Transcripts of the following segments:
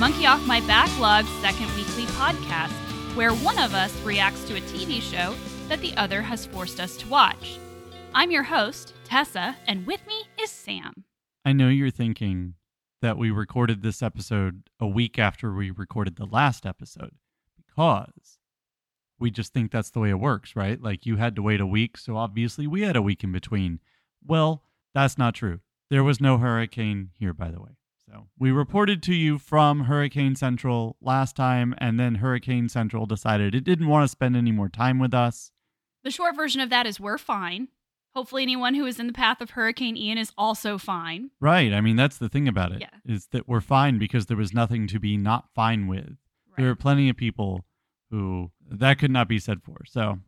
Monkey Off My Backlog's second weekly podcast, where one of us reacts to a TV show that the other has forced us to watch. I'm your host, Tessa, and with me is Sam. I know you're thinking that we recorded this episode a week after we recorded the last episode because we just think that's the way it works, right? Like you had to wait a week, so obviously we had a week in between. Well, that's not true. There was no hurricane here, by the way. So we reported to you from Hurricane Central last time, and then Hurricane Central decided it didn't want to spend any more time with us. The short version of that is we're fine. Hopefully, anyone who is in the path of Hurricane Ian is also fine. Right. I mean, that's the thing about it Yeah. is that we're fine because there was nothing to be not fine with. There are plenty of people who that could not be said for. So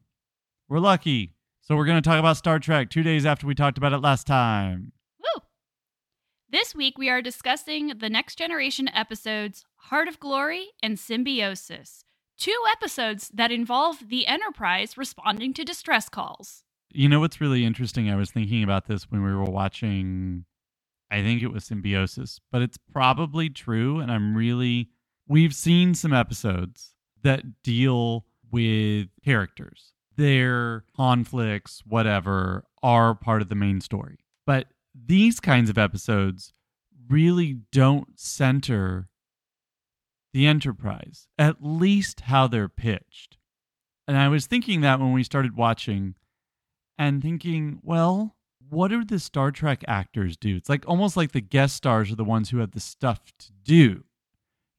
we're lucky. So we're going to talk about Star Trek two days after we talked about it last time. This week we are discussing the Next Generation episodes Heart of Glory and Symbiosis, two episodes that involve the Enterprise responding to distress calls. You know what's really interesting? I was thinking about this when we were watching, I think it was Symbiosis, but it's probably true. And I'm really, we've seen some episodes that deal with characters. Their conflicts, whatever, are part of the main story. But these kinds of episodes really don't center the Enterprise, at least how they're pitched. And I was thinking that when we started watching and thinking, well, what do the Star Trek actors do? It's like almost like the guest stars are the ones who have the stuff to do.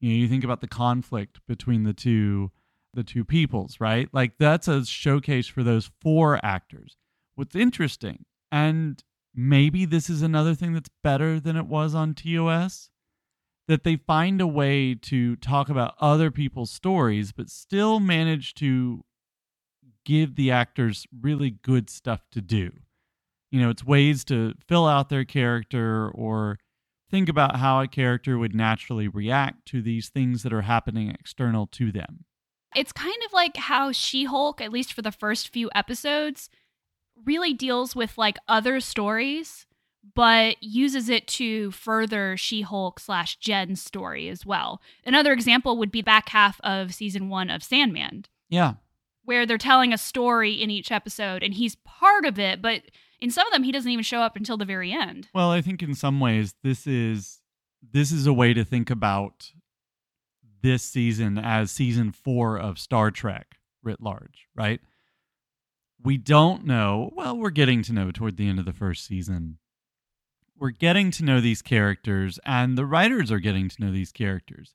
You know, you think about the conflict between the two the two peoples, right? Like that's a showcase for those four actors. What's interesting, and maybe this is another thing that's better than it was on TOS, that they find a way to talk about other people's stories, but still manage to give the actors really good stuff to do. You know, it's ways to fill out their character or think about how a character would naturally react to these things that are happening external to them. It's kind of like how She Hulk, at least for the first few episodes, really deals with like other stories, but uses it to further She Hulk slash Jen's story as well. Another example would be back half of season one of Sandman, Yeah. where they're telling a story in each episode and he's part of it, but in some of them he doesn't even show up until the very end. Well, I think in some ways this is this is a way to think about this season as season 4 of Star Trek writ large, right? We don't know, well, we're getting to know toward the end of the first season. We're getting to know these characters and the writers are getting to know these characters.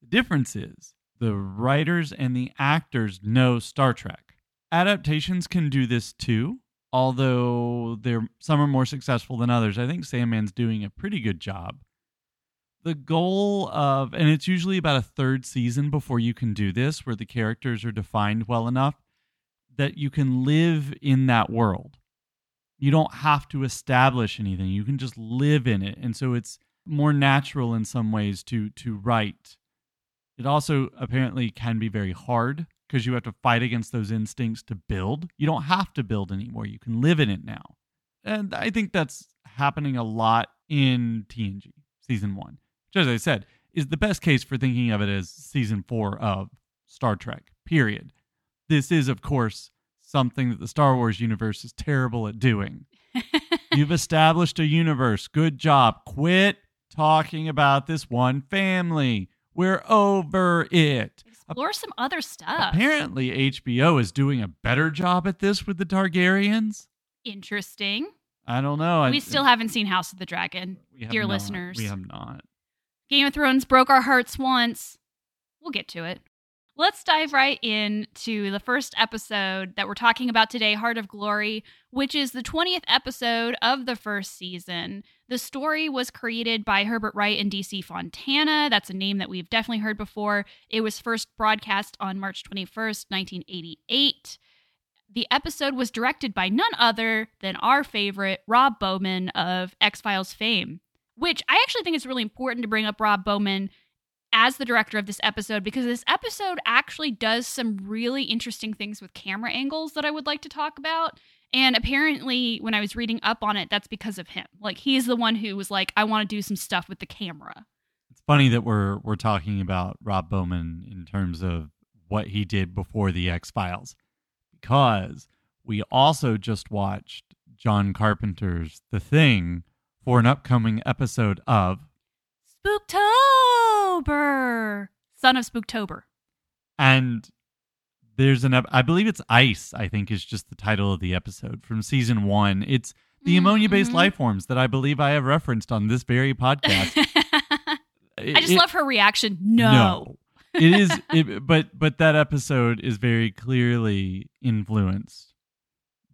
The difference is the writers and the actors know Star Trek. Adaptations can do this too, although they're some are more successful than others. I think Sandman's doing a pretty good job. The goal of and it's usually about a third season before you can do this where the characters are defined well enough that you can live in that world. You don't have to establish anything. You can just live in it. And so it's more natural in some ways to to write. It also apparently can be very hard because you have to fight against those instincts to build. You don't have to build anymore. You can live in it now. And I think that's happening a lot in TNG season 1. Which as I said, is the best case for thinking of it as season 4 of Star Trek. Period. This is of course something that the Star Wars universe is terrible at doing. You've established a universe. Good job. Quit talking about this one family. We're over it. Explore some other stuff. Apparently, HBO is doing a better job at this with the Targaryens. Interesting. I don't know. I- We still haven't seen House of the Dragon. dear not. listeners. We have not. Game of Thrones broke our hearts once. We'll get to it. Let's dive right into the first episode that we're talking about today, Heart of Glory, which is the 20th episode of the first season. The story was created by Herbert Wright and DC Fontana. That's a name that we've definitely heard before. It was first broadcast on March 21st, 1988. The episode was directed by none other than our favorite, Rob Bowman of X Files fame, which I actually think it's really important to bring up Rob Bowman as the director of this episode because this episode actually does some really interesting things with camera angles that I would like to talk about. And apparently, when I was reading up on it, that's because of him. Like, he's the one who was like, I want to do some stuff with the camera. It's funny that we're we're talking about Rob Bowman in terms of what he did before the X Files, because we also just watched John Carpenter's The Thing for an upcoming episode of Spooktober, son of Spooktober. and there's an I believe it's Ice. I think is just the title of the episode from season one. It's the ammonia based mm-hmm. life forms that I believe I have referenced on this very podcast. I just It- love her reaction. No. it is it, but but that episode is very clearly influenced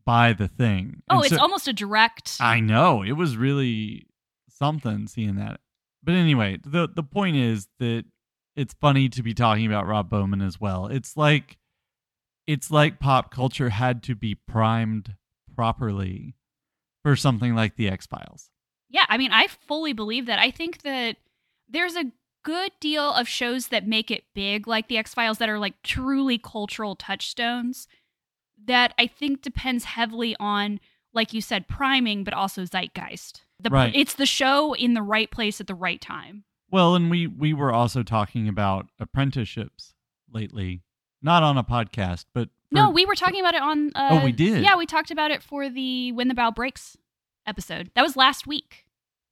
by the thing Oh, And it's so- almost a direct. i know it was really something seeing that but anyway the the point is that it's funny to be talking about rob bowman as well it's like it's like pop culture had to be primed properly for something like the x-files Yeah, I mean, I fully believe that. I think that there's a good deal of shows that make it big, like The X Files, that are like truly cultural touchstones, that I think depends heavily on, like you said, priming, but also zeitgeist. The, Right. It's the show in the right place at the right time. Well, and we we were also talking about apprenticeships lately, not on a podcast, but for- no, we were talking about it on. Uh, Oh, we did? Yeah, we talked about it for the When the Bow Breaks episode. That was last week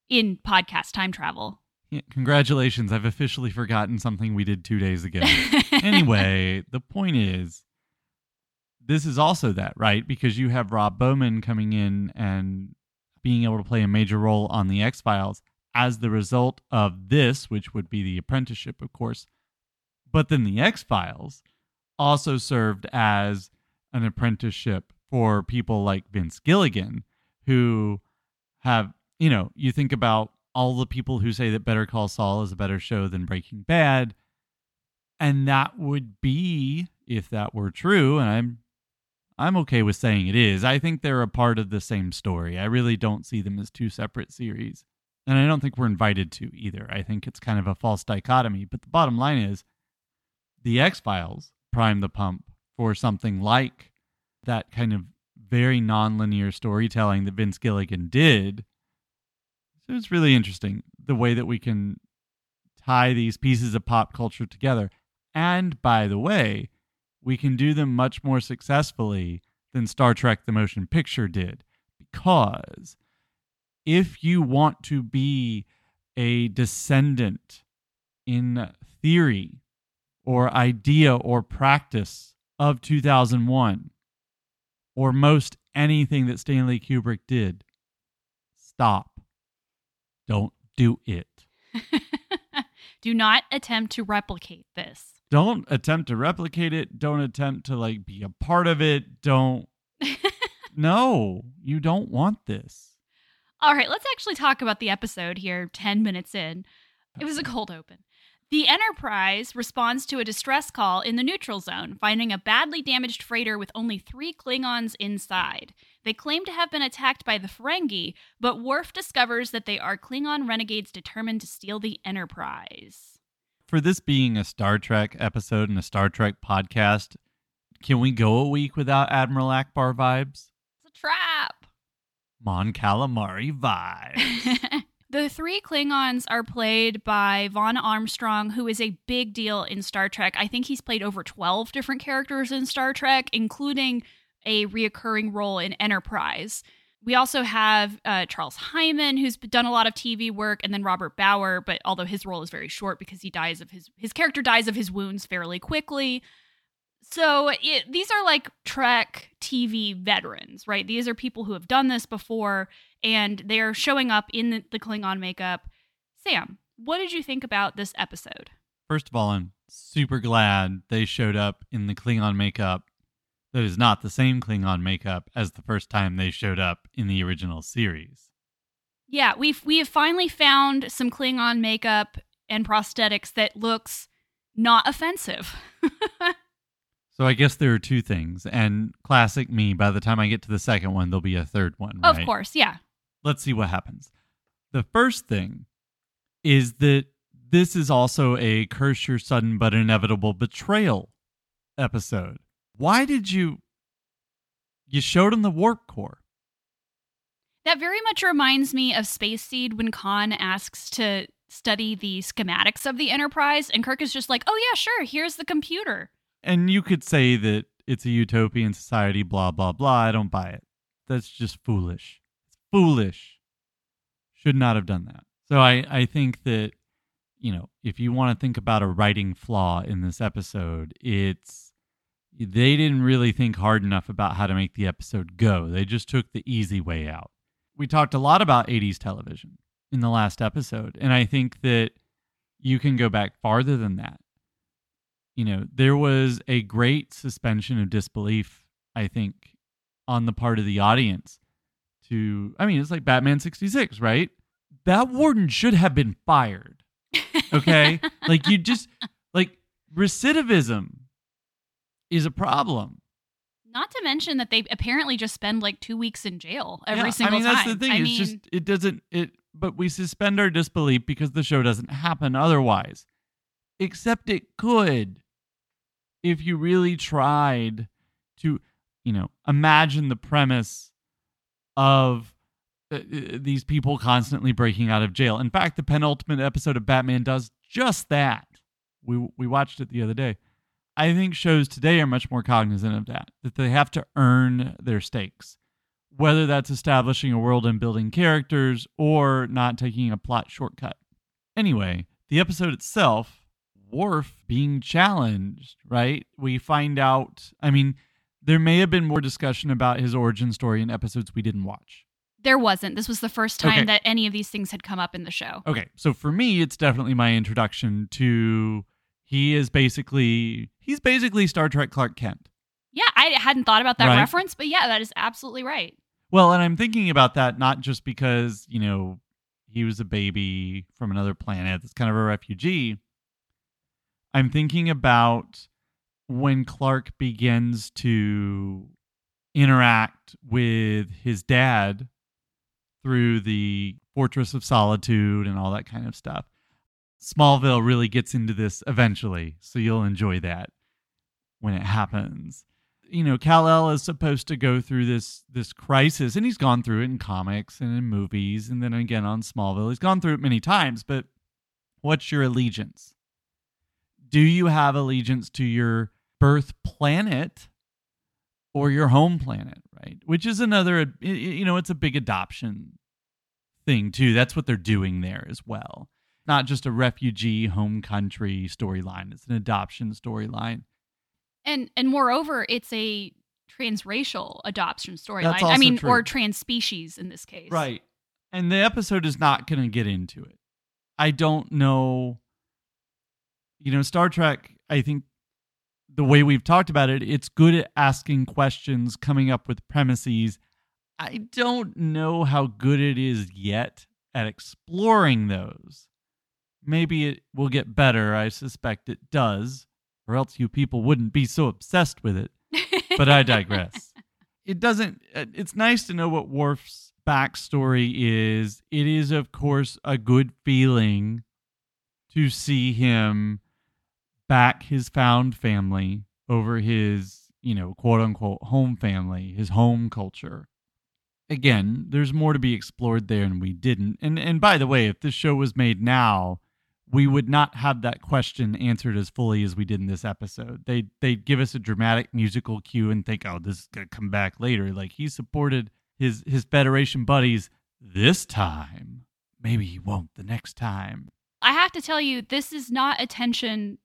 in podcast time travel. Yeah, congratulations! I've officially forgotten something we did two days ago. anyway, the point is, this is also that right because you have Rob Bowman coming in and being able to play a major role on the X Files as the result of this, which would be the apprenticeship, of course. But then the X Files also served as an apprenticeship for people like Vince Gilligan, who have, you know, you think about all the people who say that Better Call Saul is a better show than Breaking Bad. And that would be, if that were true, and I'm I'm okay with saying it is. I think they're a part of the same story. I really don't see them as two separate series. And I don't think we're invited to either. I think it's kind of a false dichotomy. But the bottom line is the X Files prime the pump for something like that kind of very nonlinear storytelling that Vince Gilligan did. So it's really interesting the way that we can tie these pieces of pop culture together. And by the way, we can do them much more successfully than Star Trek the Motion Picture did. Because if you want to be a descendant in theory or idea or practice of 2001 or most anything that Stanley Kubrick did, stop. Don't do it. Do not attempt to replicate this. Don't attempt to replicate it. Don't attempt to like be a part of it. Don't. no, you don't want this. All right, let's actually talk about the episode here 10 minutes in. It was a cold open. The Enterprise responds to a distress call in the neutral zone, finding a badly damaged freighter with only three Klingons inside. They claim to have been attacked by the Ferengi, but Worf discovers that they are Klingon renegades determined to steal the Enterprise. For this being a Star Trek episode and a Star Trek podcast, can we go a week without Admiral Ackbar vibes? It's a trap. Mon Calamari vibes. the three Klingons are played by Vaughn Armstrong, who is a big deal in Star Trek. I think he's played over 12 different characters in Star Trek, including a reoccurring role in Enterprise. We also have uh, Charles Hyman, who's done a lot of TV work, and then Robert Bauer. But although his role is very short because he dies of his his character dies of his wounds fairly quickly. So it, these are like Trek TV veterans, right? These are people who have done this before, and they're showing up in the, the Klingon makeup. Sam, what did you think about this episode? First of all, I'm super glad they showed up in the Klingon makeup that is not the same Klingon makeup as the first time they showed up in the original series. Yeah, we've we have finally found some Klingon makeup and prosthetics that looks not offensive. So I guess there are two things, and classic me. By the time I get to the second one, there'll be a third one. Of course, yeah. Let's see what happens. The first thing is that this is also a curse your sudden but inevitable betrayal episode. Why did you? You showed him the warp core. That very much reminds me of Space Seed when Khan asks to study the schematics of the Enterprise, and Kirk is just like, "Oh yeah, sure. Here's the computer." And you could say that it's a utopian society, blah blah blah. I don't buy it. That's just foolish. It's foolish. Should not have done that. So I I think that you know if you want to think about a writing flaw in this episode, it's they didn't really think hard enough about how to make the episode go. They just took the easy way out. We talked a lot about 80s television in the last episode, and I think that you can go back farther than that. You know, there was a great suspension of disbelief, I think, on the part of the audience to I mean, it's like Batman 66, right? That warden should have been fired. Okay? like you just like recidivism is a problem. Not to mention that they apparently just spend like two weeks in jail every Yeah, single I mean, time. that's the thing. I it's mean, just it doesn't it but we suspend our disbelief because the show doesn't happen otherwise. Except it could if you really tried to, you know, imagine the premise of uh, uh, these people constantly breaking out of jail. In fact, the penultimate episode of Batman does just that. We we watched it the other day. I think shows today are much more cognizant of that, that they have to earn their stakes, whether that's establishing a world and building characters or not taking a plot shortcut. Anyway, the episode itself, Worf being challenged, right? We find out, I mean, there may have been more discussion about his origin story in episodes we didn't watch. there wasn't. This was the first time Okay. that any of these things had come up in the show. Okay, so for me, it's definitely my introduction to. He is basically he's basically Star Trek Clark Kent. Yeah, I hadn't thought about that Right. reference, but yeah, that is absolutely right. Well, and I'm thinking about that not just because you know he was a baby from another planet that's kind of a refugee. I'm thinking about when Clark begins to interact with his dad through the Fortress of Solitude and all that kind of stuff. Smallville really gets into this eventually, so you'll enjoy that when it happens. You know, Kal-El is supposed to go through this this crisis, and he's gone through it in comics and in movies, and then again on Smallville. He's gone through it many times, but what's your allegiance? Do you have allegiance to your birth planet or your home planet, right? Which is another, you know, it's a big adoption thing too. That's what they're doing there as well. Not just a refugee home country storyline, it's an adoption storyline. And and moreover, it's a transracial adoption storyline. I mean, true. or trans species in this case. Right. And the episode is not going to get into it. I don't know. You know, Star Trek, I think the way we've talked about it, it's good at asking questions, coming up with premises. I don't know how good it is yet at exploring those. Maybe it will get better. I suspect it does, or else you people wouldn't be so obsessed with it but I digress. It doesn't. uh, It's nice to know what Worf's backstory is. It is, of course, a good feeling to see him back his found family over his, you know, quote unquote home family, his home culture. Again, there's more to be explored there, and we didn't. And and by the way, if this show was made now, we would not have that question answered as fully as we did in this episode. They they'd give us a dramatic musical cue and think, oh, this is gonna come back later. Like he supported his his Federation buddies this time. Maybe he won't the next time. I have to tell you, this is not a tension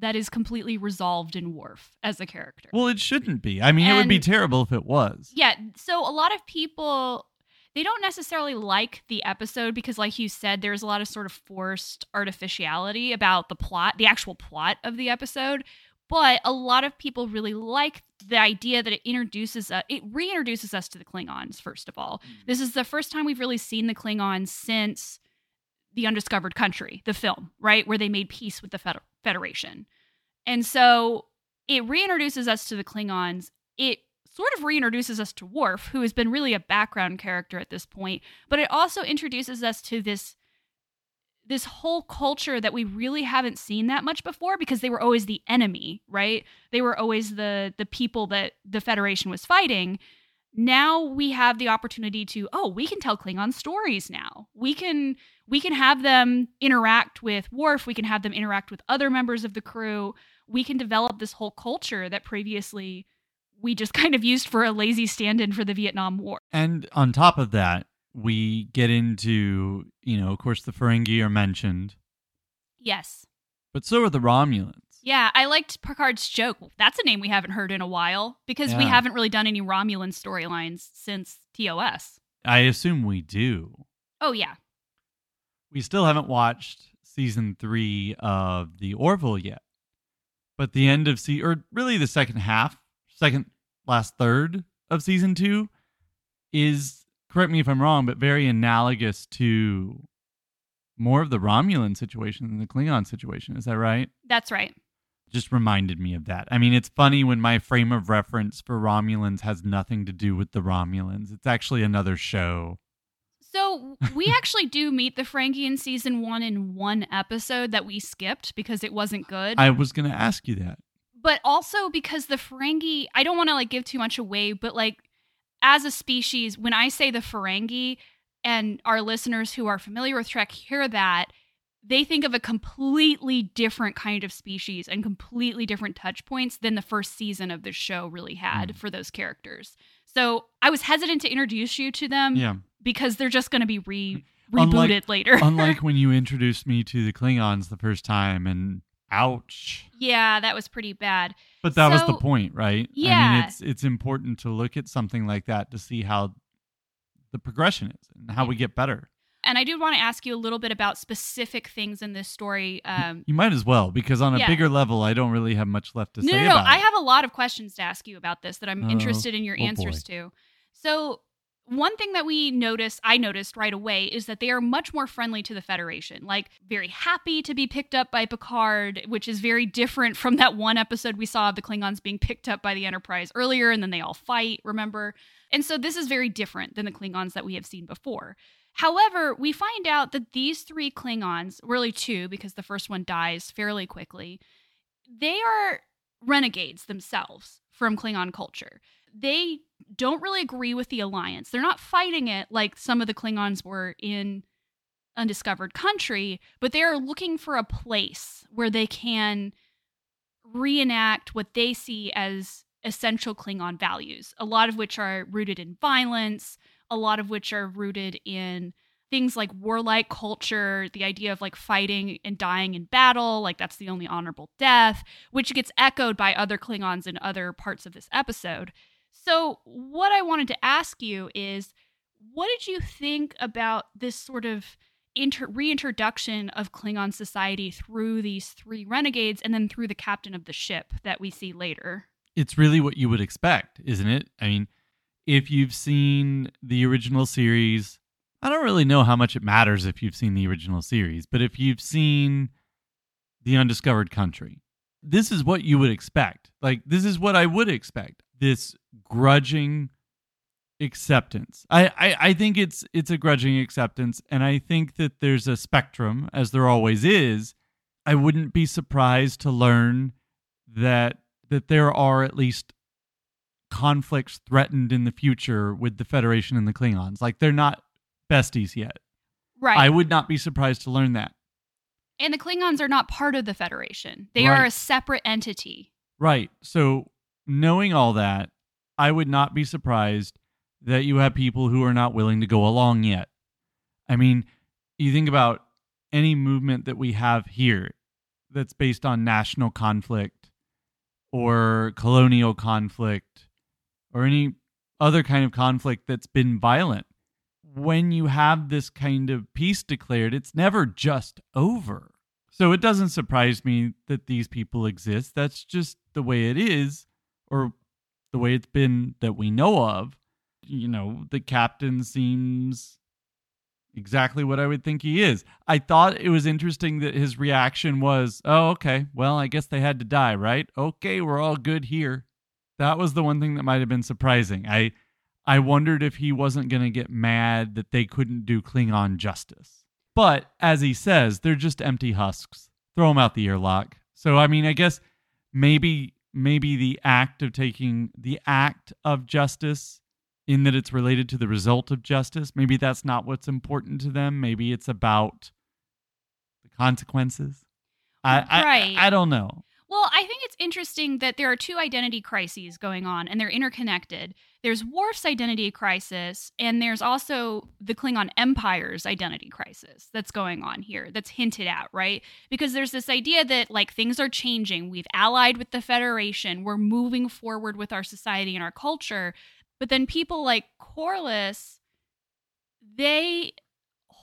that is completely resolved in Worf as a character. Well, it shouldn't be. I mean, it would be terrible if it was. Yeah, so a lot of people they don't necessarily like the episode because like you said there's a lot of sort of forced artificiality about the plot, the actual plot of the episode, but a lot of people really like the idea that it introduces uh, it reintroduces us to the Klingons first of all. This is the first time we've really seen the Klingons since the Undiscovered Country, the film, right, where they made peace with the Feder- Federation. And so it reintroduces us to the Klingons. It sort of reintroduces us to Worf, who has been really a background character at this point, but it also introduces us to this this whole culture that we really haven't seen that much before because they were always the enemy, right? They were always the the people that the Federation was fighting. now we have the opportunity to oh we can tell klingon stories now we can we can have them interact with Worf we can have them interact with other members of the crew we can develop this whole culture that previously we just kind of used for a lazy stand-in for the vietnam war. And on top of that, we get into, you know, of course, the Ferengi are mentioned, yes. But so are the Romulans. yeah i liked picard's joke. That's a name we haven't heard in a while because we haven't really done any romulan storylines since tos I assume we do. oh yeah. We still haven't watched season three of The Orville yet, but the end of se or really the second half, second last third of season two is correct me if I'm wrong, but very analogous to more of the Romulan situation than the Klingon situation. Is that right? that's right Just reminded me of that. I mean, it's funny when my frame of reference for Romulans has nothing to do with the Romulans. It's actually another show. So we actually do meet the Ferengi in season one in one episode that we skipped because it wasn't good. I was going to ask you that. But also because the Ferengi, I don't want to like give too much away, but like as a species, when I say the Ferengi and our listeners who are familiar with Trek hear that, they think of a completely different kind of species and completely different touch points than the first season of the show really had Mm. for those characters. So I was hesitant to introduce you to them Yeah. because they're just going to be re Unlike- rebooted later. Unlike when you introduced me to the Klingons the first time, and ouch. yeah, that was pretty bad. But that was the point, right? I Yeah. mean, it's it's important to look at something like that to see how the progression is and how we get better. And I do want to ask you a little bit about specific things in this story. Um, You might as well, because on a Yeah. bigger level, I don't really have much left to no, say no, no. I have a lot of questions to ask you about this that I'm Oh, interested in your oh answers to. So, one thing that we noticed, I noticed right away, is that they are much more friendly to the Federation. Like, very happy to be picked up by Picard, which is very different from that one episode we saw of the Klingons being picked up by the Enterprise earlier, and then they all fight, remember? And so, this is very different than the Klingons that we have seen before. However, we find out that these three Klingons, really two, because the first one dies fairly quickly, they are renegades themselves from Klingon culture. They don't really agree with the alliance. They're not fighting it like some of the Klingons were in Undiscovered Country, but they are looking for a place where they can reenact what they see as essential Klingon values, a lot of which are rooted in violence, a lot of which are rooted in things like warlike culture, the idea of like fighting and dying in battle, like that's the only honorable death, which gets echoed by other Klingons in other parts of this episode. So, what I wanted to ask you is what did you think about this sort of inter- reintroduction of Klingon society through these three renegades and then through the captain of the ship that we see later? it's really what you would expect, isn't it? I mean, if you've seen the original series, I don't really know how much it matters if you've seen the original series, but if you've seen The Undiscovered Country, this is what you would expect. Like, this is what I would expect. This grudging acceptance. I, I, I think it's it's a grudging acceptance, and I think that there's a spectrum, as there always is. I wouldn't be surprised to learn that that there are at least conflicts threatened in the future with the Federation and the Klingons. Like they're not besties yet. Right. I would not be surprised to learn that. and the Klingons are not part of the Federation, they are a separate entity. Right. So knowing all that, I would not be surprised that you have people who are not willing to go along yet. I mean, you think about any movement that we have here that's based on national conflict or colonial conflict or any other kind of conflict that's been violent. When you have this kind of peace declared, it's never just over. So it doesn't surprise me that these people exist. That's just the way it is, or the way it's been that we know of. You know, the captain seems exactly what I would think he is. I thought it was interesting that his reaction was, oh, okay, well, I guess they had to die, right? Okay, we're all good here. That was the one thing that might have been surprising. I I wondered if he wasn't going to get mad that they couldn't do Klingon justice. But as he says, they're just empty husks. Throw them out the airlock. So I mean, I guess maybe maybe the act of taking the act of justice in that it's related to the result of justice. Maybe that's not what's important to them. Maybe it's about the consequences. I, Right. I, I don't know. Well, I think it's interesting that there are two identity crises going on and they're interconnected. There's Worf's identity crisis, and there's also the Klingon Empire's identity crisis that's going on here, that's hinted at, right? Because there's this idea that, like, things are changing. We've allied with the Federation, we're moving forward with our society and our culture. But then people like Korris, they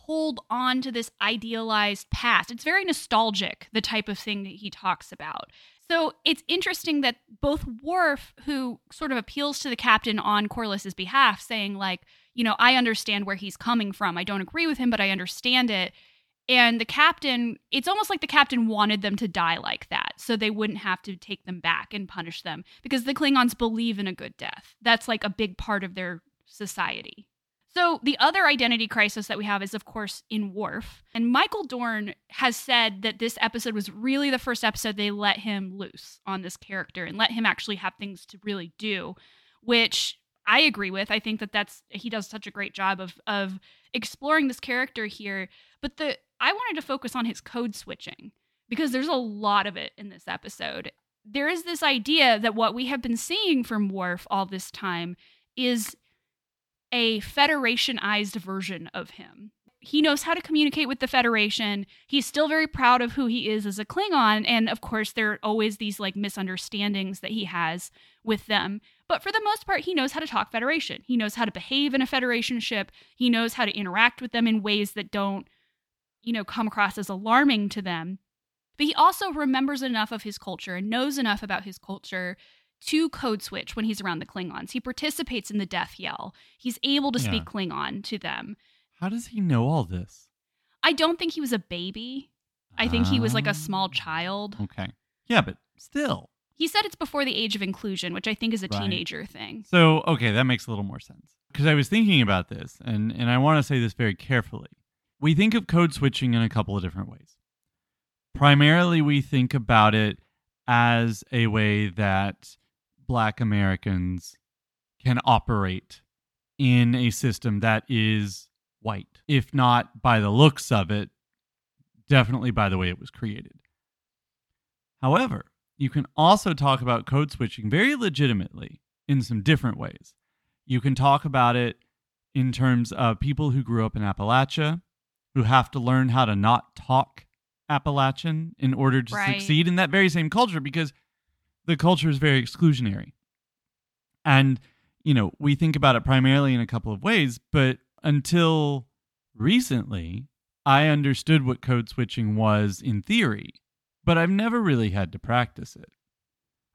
hold on to this idealized past. It's very nostalgic, the type of thing that he talks about. So it's interesting that both Worf, who sort of appeals to the captain on Korris's behalf, saying, like, you know, I understand where he's coming from. I don't agree with him, but I understand it. And the captain, it's almost like the captain wanted them to die like that so they wouldn't have to take them back and punish them because the Klingons believe in a good death. That's like a big part of their society. So the other identity crisis that we have is, of course, in Worf. And Michael Dorn has said that this episode was really the first episode they let him loose on this character and let him actually have things to really do, which I agree with. I think that that's he does such a great job of of exploring this character here. But the I wanted to focus on his code switching because there's a lot of it in this episode. There is this idea that what we have been seeing from Worf all this time is a federationized version of him. He knows how to communicate with the Federation. He's still very proud of who he is as a Klingon. And of course, there are always these like misunderstandings that he has with them. But for the most part, he knows how to talk Federation. He knows how to behave in a Federation ship. He knows how to interact with them in ways that don't, you know, come across as alarming to them. But he also remembers enough of his culture and knows enough about his culture to code switch when he's around the Klingons. He participates in the death yell. He's able to speak Klingon to them. How does he know all this? I don't think he was a baby. I think he was like a small Ah. child. Okay. Yeah, but still. He said it's before the age of inclusion, which I think is a Right. teenager thing. So, okay, that makes a little more sense. Because I was thinking about this, and, and I want to say this very carefully. We think of code switching in a couple of different ways. Primarily, we think about it as a way that Black Americans can operate in a system that is white, if not by the looks of it, definitely by the way it was created. However, you can also talk about code switching very legitimately in some different ways. You can talk about it in terms of people who grew up in Appalachia who have to learn how to not talk Appalachian in order to Right. succeed in that very same culture because the culture is very exclusionary. And, you know, we think about it primarily in a couple of ways, but until recently, I understood what code switching was in theory, but I've never really had to practice it.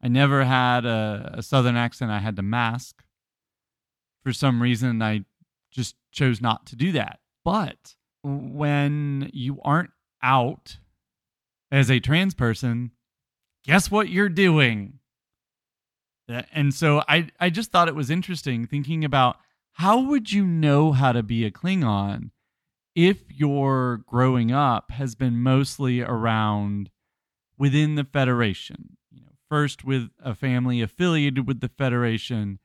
I never had a, a southern accent I had to mask. For some reason, I just chose not to do that. But when you aren't out as a trans person, guess what you're doing? And so I, I just thought it was interesting thinking about how would you know how to be a Klingon if your growing up has been mostly around within the Federation? You know, first with a family affiliated with the Federation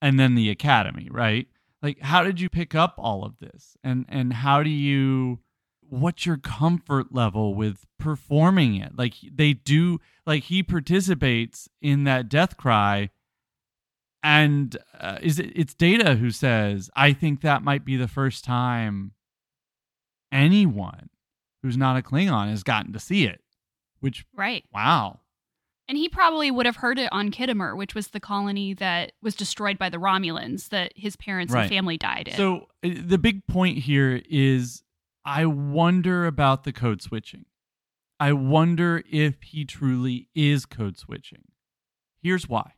and then the Academy, right? Like how did you pick up all of this? And and how do you what's your comfort level with performing it? Like they do like he participates in that death cry and uh, is it it's data who says i think that might be the first time anyone who's not a klingon has gotten to see it which Right. wow And he probably would have heard it on Khitomer, which was the colony that was destroyed by the Romulans that his parents Right. and family died in. so uh, the big point here is i wonder about the code switching. I wonder if he truly is code switching. Here's why.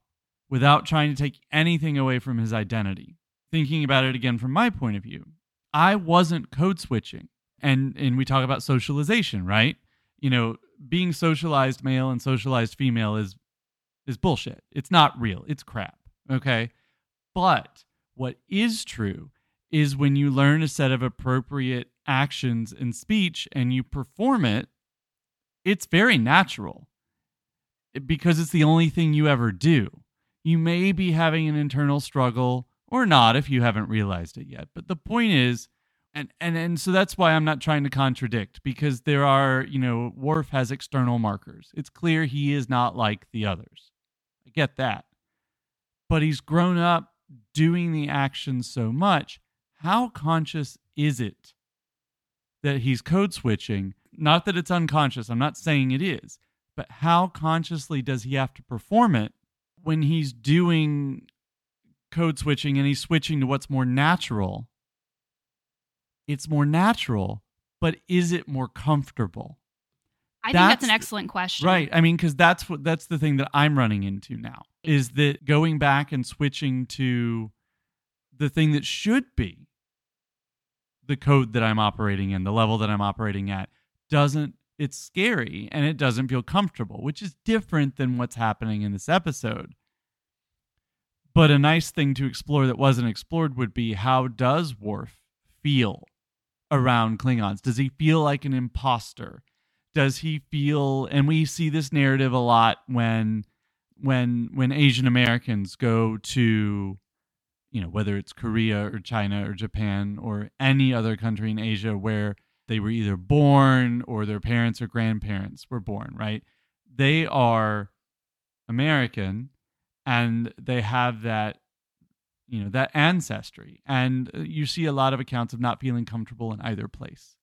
Without trying to take anything away from his identity thinking about it again from my point of view i wasn't code switching. And and we talk about socialization right? You know being socialized male and socialized female is is bullshit. It's not real. It's crap okay? But what is true is when you learn a set of appropriate actions and speech and you perform it it's very natural eh, because it's the only thing you ever do you may be having an internal struggle or not if you haven't realized it yet. But the point is, and and and so that's why I'm not trying to contradict because there are, you know, Worf has external markers. It's clear he is not like the others. I get that. But he's grown up doing the action so much. How conscious is it that he's code switching? Not that it's unconscious. I'm not saying it is. But how consciously does he have to perform it when he's doing code switching and he's switching to what's more natural? It's more natural, but is it more comfortable? I think that's That's an excellent question. Right. I mean, because that's what that's the thing that I'm running into now is that going back and switching to the thing that should be the code that I'm operating in, the level that I'm operating at, doesn't. It's scary and it doesn't feel comfortable, which is different than what's happening in this episode. But a nice thing to explore that wasn't explored would be how does Worf feel around Klingons? Does he feel like an imposter? does he feel and we see this narrative a lot when when when asian americans go to you know whether it's korea or china or japan or any other country in asia where they were either born or their parents or grandparents were born right? They are american and they have that you know that ancestry. And uh, you see a lot of accounts of not feeling comfortable in either place.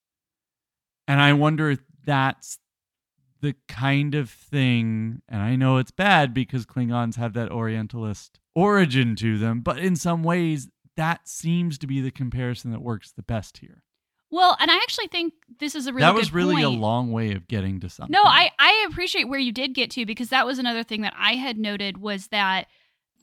And I wonder if that's the kind of thing, and I know it's bad because Klingons have that Orientalist origin to them, but in some ways, that seems to be the comparison that works the best here. Well, and I actually think this is a really that good was really a long way of getting to something. No, I I appreciate where you did get to because that was another thing that I had noted was that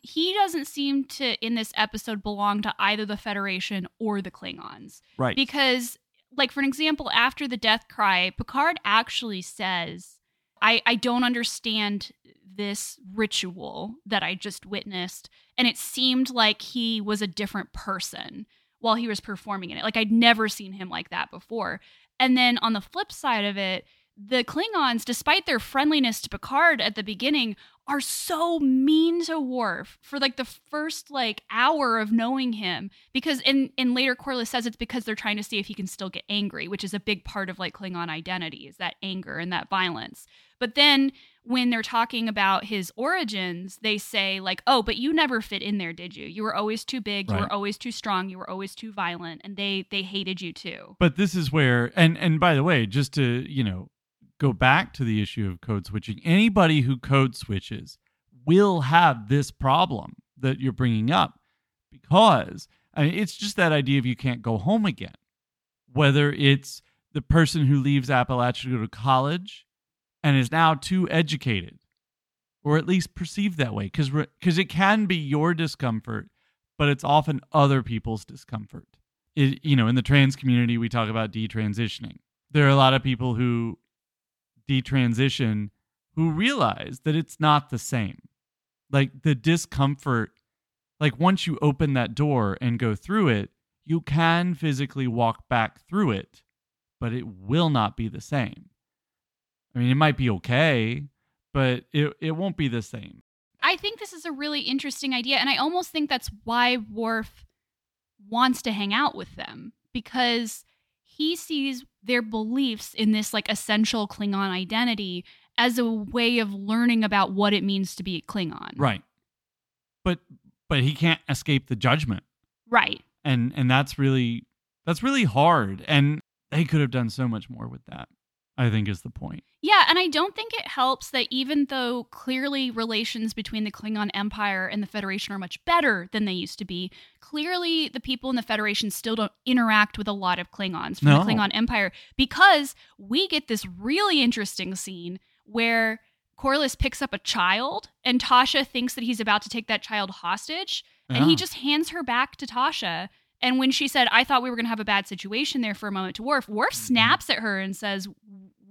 he doesn't seem to in this episode belong to either the Federation or the Klingons right. because like for an example after the death cry Picard actually says I I don't understand this ritual that I just witnessed and it seemed like he was a different person while he was performing in it. Like I'd never seen him like that before. And then on the flip side of it the Klingons, despite their friendliness to Picard at the beginning, are so mean to Worf for like the first like hour of knowing him. Because in in later Korris says it's because they're trying to see if he can still get angry, which is a big part of like Klingon identity, is that anger and that violence. But then when they're talking about his origins, they say like, "Oh, but you never fit in there, did you? You were always too big. You were always too strong. You were always too violent, and they they hated you too." But this is where, and and by the way, just to you know, go back to the issue of code switching. Anybody who code switches will have this problem that you're bringing up because I mean, it's just that idea of you can't go home again. Whether it's the person who leaves Appalachia to go to college and is now too educated, or at least perceived that way, because because it can be your discomfort, but it's often other people's discomfort it, you know, in the trans community, we talk about detransitioning. There are a lot of people who detransition who realize that it's not the same. Like the discomfort, like once you open that door and go through it, you can physically walk back through it, but it will not be the same. I mean, it might be okay, but it, it won't be the same. I think this is a really interesting idea, and I almost think that's why Worf wants to hang out with them because he sees their beliefs in this like essential Klingon identity as a way of learning about what it means to be a Klingon. Right. But but he can't escape the judgment. Right. and and that's really that's really hard and they could have done so much more with that i think is the point Yeah, and I don't think it helps that even though clearly relations between the Klingon Empire and the Federation are much better than they used to be, clearly the people in the Federation still don't interact with a lot of Klingons from No. the Klingon Empire because we get this really interesting scene where Korris picks up a child and Tasha thinks that he's about to take that child hostage and he ah. just hands her back to Tasha. And when she said, I thought we were going to have a bad situation there for a moment to Worf, Worf Mhm. snaps at her and says,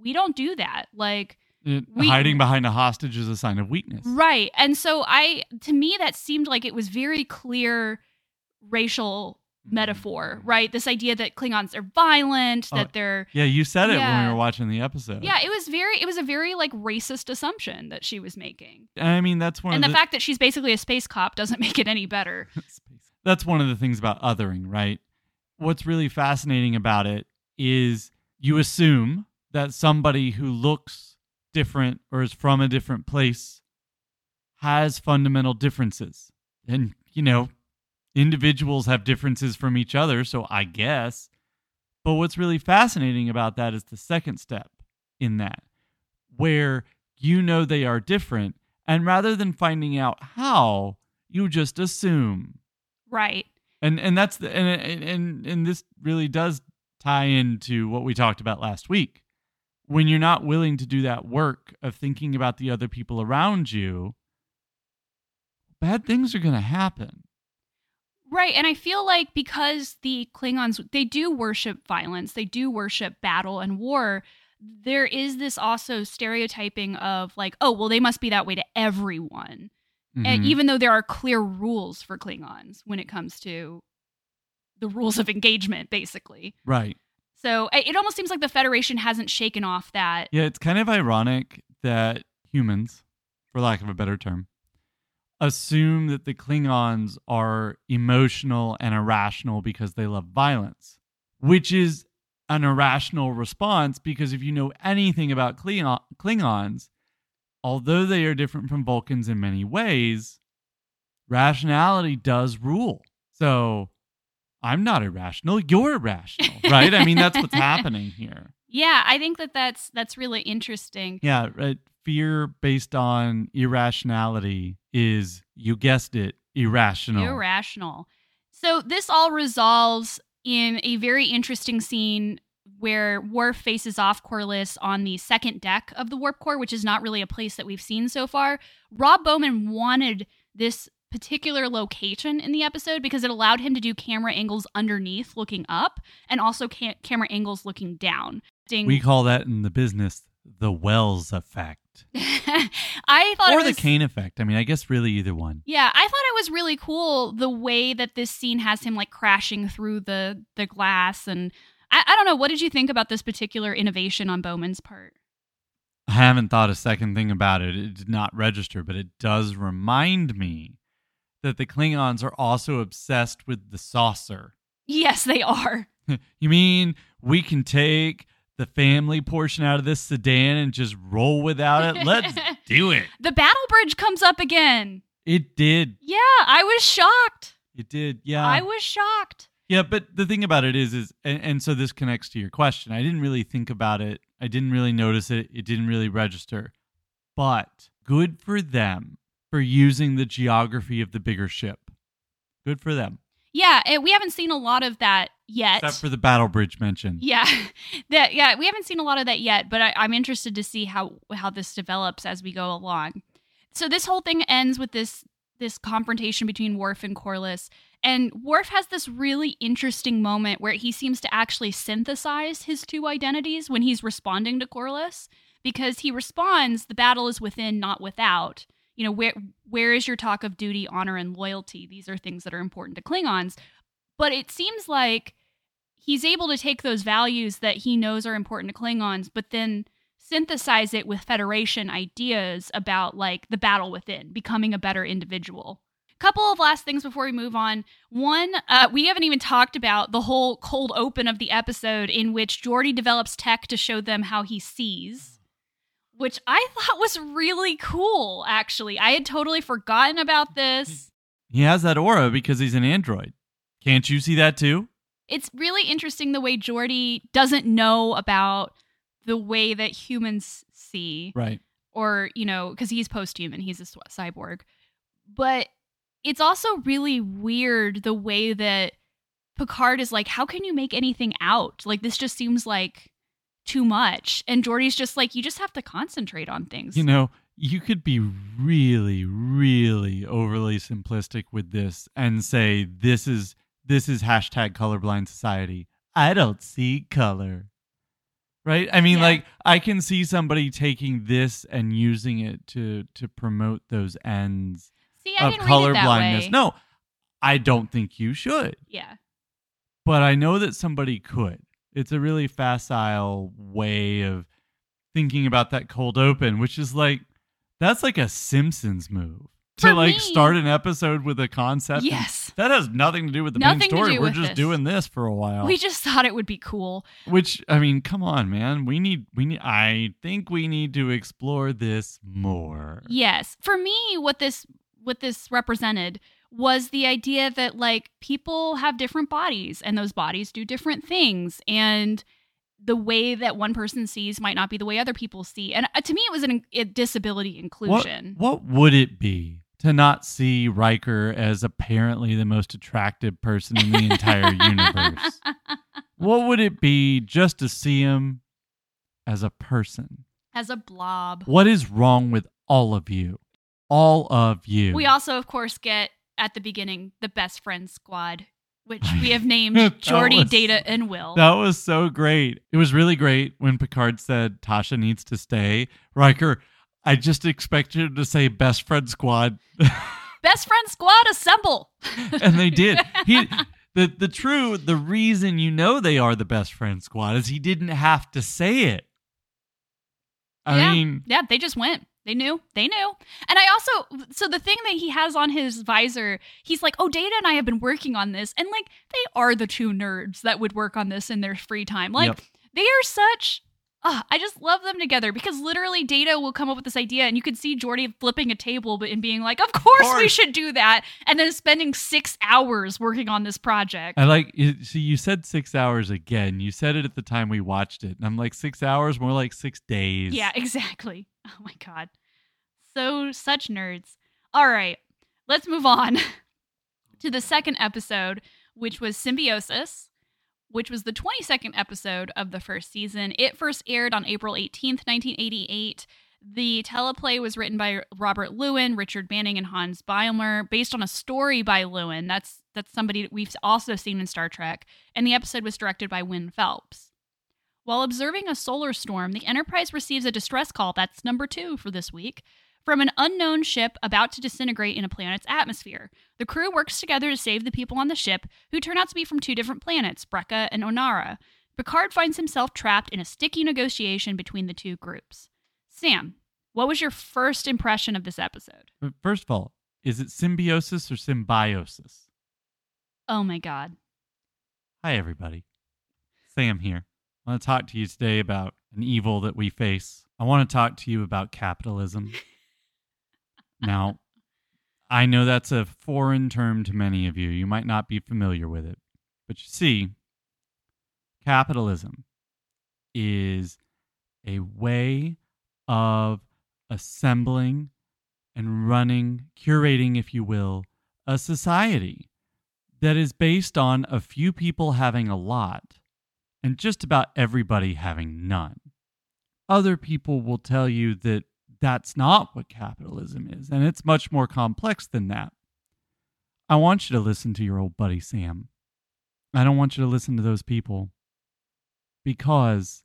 We don't do that. Like, It- We- hiding behind a hostage is a sign of weakness Right. And so I to me that seemed like it was very clear racial metaphor, right? This idea that Klingons are violent, Oh, that they're yeah you said it when we were watching the episode Yeah, it was very it was a very like racist assumption that she was making. i mean that's one and the, of fact that she's basically a space cop doesn't make it any better. That's one of the things about othering, right? What's really fascinating about it is you assume that somebody who looks different or is from a different place has fundamental differences. And, you know, individuals have differences from each other, so I guess. But what's really fascinating about that is the second step in that, where you know they are different. And rather than finding out how, you just assume. Right. And and that's the and and and this really does tie into what we talked about last week. When you're not willing to do that work of thinking about the other people around you, bad things are going to happen. Right. And I feel like because the Klingons, they do worship violence, they do worship battle and war, there is this also stereotyping of like, oh, well, they must be that way to everyone. Mm-hmm. And even though there are clear rules for Klingons when it comes to the rules of engagement, basically. Right. So it almost seems like the Federation hasn't shaken off that. Yeah, it's kind of ironic that humans, for lack of a better term, assume that the Klingons are emotional and irrational because they love violence, which is an irrational response because if you know anything about Klingons, although they are different from Vulcans in many ways, rationality does rule. So I'm not irrational, you're irrational, right? I mean, that's what's happening here. Yeah, I think that that's that's really interesting. Yeah, right. Fear based on irrationality is, you guessed it, irrational. Irrational. So this all resolves in a very interesting scene where Worf faces off Korris on the second deck of the Warp Core, which is not really a place that we've seen so far. Rob Bowman wanted this particular location in the episode because it allowed him to do camera angles underneath looking up and also ca- camera angles looking down. We call that in the business the Welles effect. I thought or was, the Kane effect. I mean, I guess really either one. Yeah, I thought it was really cool the way that this scene has him like crashing through the the glass, and I, I don't know. What did you think about this particular innovation on Bowman's part? I haven't thought a second thing about it. It did not register, but it does remind me that the Klingons are also obsessed with the saucer. Yes, they are. you mean we can take the family portion out of this sedan and just roll without it? Let's do it. The battle bridge comes up again. It did. Yeah, I was shocked. It did. Yeah. I was shocked. Yeah, but the thing about it is is and, and so this connects to your question. I didn't really think about it. I didn't really notice it. It didn't really register. But good for them for using the geography of the bigger ship. Good for them. Yeah, we haven't seen a lot of that yet. Except for the battle bridge mentioned. Yeah, that yeah, we haven't seen a lot of that yet. But I, I'm interested to see how how this develops as we go along. So this whole thing ends with this this confrontation between Worf and Korris, and Worf has this really interesting moment where he seems to actually synthesize his two identities when he's responding to Korris, because he responds, "The battle is within, not without." you know where where is your talk of duty honor and loyalty? These are things that are important to klingons. But it seems like he's able to take those values that he knows are important to klingons but then synthesize it with federation ideas about like the battle within becoming a better individual couple of last things before we move on one uh, we haven't even talked about the whole cold open of the episode in which Geordi develops tech to show them how he sees which I thought was really cool, actually. I had totally forgotten about this. He has that aura because he's an android. Can't you see that too? It's really interesting the way Geordi doesn't know about the way that humans see. Right. Or, you know, because he's post human, he's a cyborg. But it's also really weird the way that Picard is like, how can you make anything out? Like, this just seems like too much. And Geordi's just like, you just have to concentrate on things. You know, you could be really, really overly simplistic with this and say this is this is hashtag colorblind society. I don't see color. Right? I mean, yeah. like I can see somebody taking this and using it to to promote those ends see, of color blindness. No, I don't think you should. Yeah. But I know that somebody could it's a really facile way of thinking about that cold open, which is like that's like a Simpsons move to For like me- start an episode with a concept. Yes. that has nothing to do with the Nothing main to story. do We're with just this. doing this for a while. We just thought it would be cool. Which I mean, come on, man. We need we need I think we need to explore this more. Yes. For me, what this what this represented was the idea that like people have different bodies and those bodies do different things and the way that one person sees might not be the way other people see. And uh, to me it was an, a disability What, inclusion. what would it be to not see Riker as apparently the most attractive person in the entire universe? What would it be just to see him as a person? As a blob. What is wrong with all of you? All of you. We also of course get at the beginning the best friend squad, which we have named Geordi, was- Data, and Will. That was so great. It was really great when Picard said Tasha needs to stay. Riker, I just expected to say best friend squad, best friend squad assemble. and they did. He the the true the reason you know they are the best friend squad is he didn't have to say it. I Yeah. mean, Yeah, they just went. They knew. They knew. And I also, so the thing that he has on his visor, he's like, oh, Data and I have been working on this. And like, they are the two nerds that would work on this in their free time. Like, Yep. they are such. Ah, I just love them together because literally Data will come up with this idea and you could see Geordi flipping a table but- and being like, Of course, we course. should do that. And then spending six hours working on this project. I like. it- See, you said six hours again. You said it at the time we watched it, and I'm like six hours, more like six days. Yeah, exactly. Oh my god. So such nerds. All right. Let's move on to the second episode, which was Symbiosis, which was the 22nd episode of the first season. It first aired on April 18th, 1988. The teleplay was written by Robert Lewin, Richard Manning, and Hans Beimler, based on a story by Lewin. That's that's somebody that we've also seen in Star Trek. And the episode was directed by Win Phelps. While observing a solar storm, the Enterprise receives a distress call that's number two for this week from an unknown ship about to disintegrate in a planet's atmosphere. The crew works together to save the people on the ship, who turn out to be from two different planets, Brekka and Ornara. Picard finds himself trapped in a sticky negotiation between the two groups. Sam, what was your first impression of this episode? Uh, first of all, is it symbiosis or symbiosis? Oh my god. Hi, everybody. Sam here. I want to talk to you today about an evil that we face. I want to talk to you about capitalism. now, I know that's a foreign term to many of you. You might not be familiar with it. But you see, capitalism is a way of assembling and running, curating, if you will, a society that is based on a few people having a lot and just about everybody having none. Other people will tell you that that's not what capitalism is, and it's much more complex than that. I want you to listen to your old buddy Sam. I don't want you to listen to those people because